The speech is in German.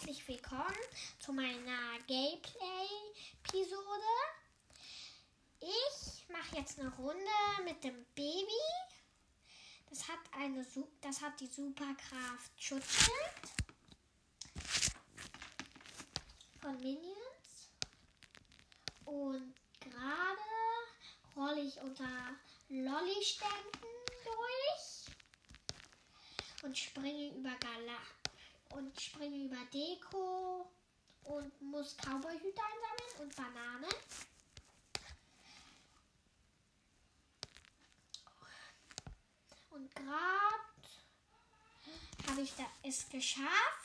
herzlich willkommen zu meiner Gameplay-Episode. Ich mache jetzt eine Runde mit dem Baby. Das hat, eine, das hat die Superkraft Schutzschild von Minions. Und gerade rolle ich unter Lolli-Ständen durch und springe über Gala und springe über Deko und muss Cowboyhüte einsammeln und Bananen. Und gerade habe ich es geschafft,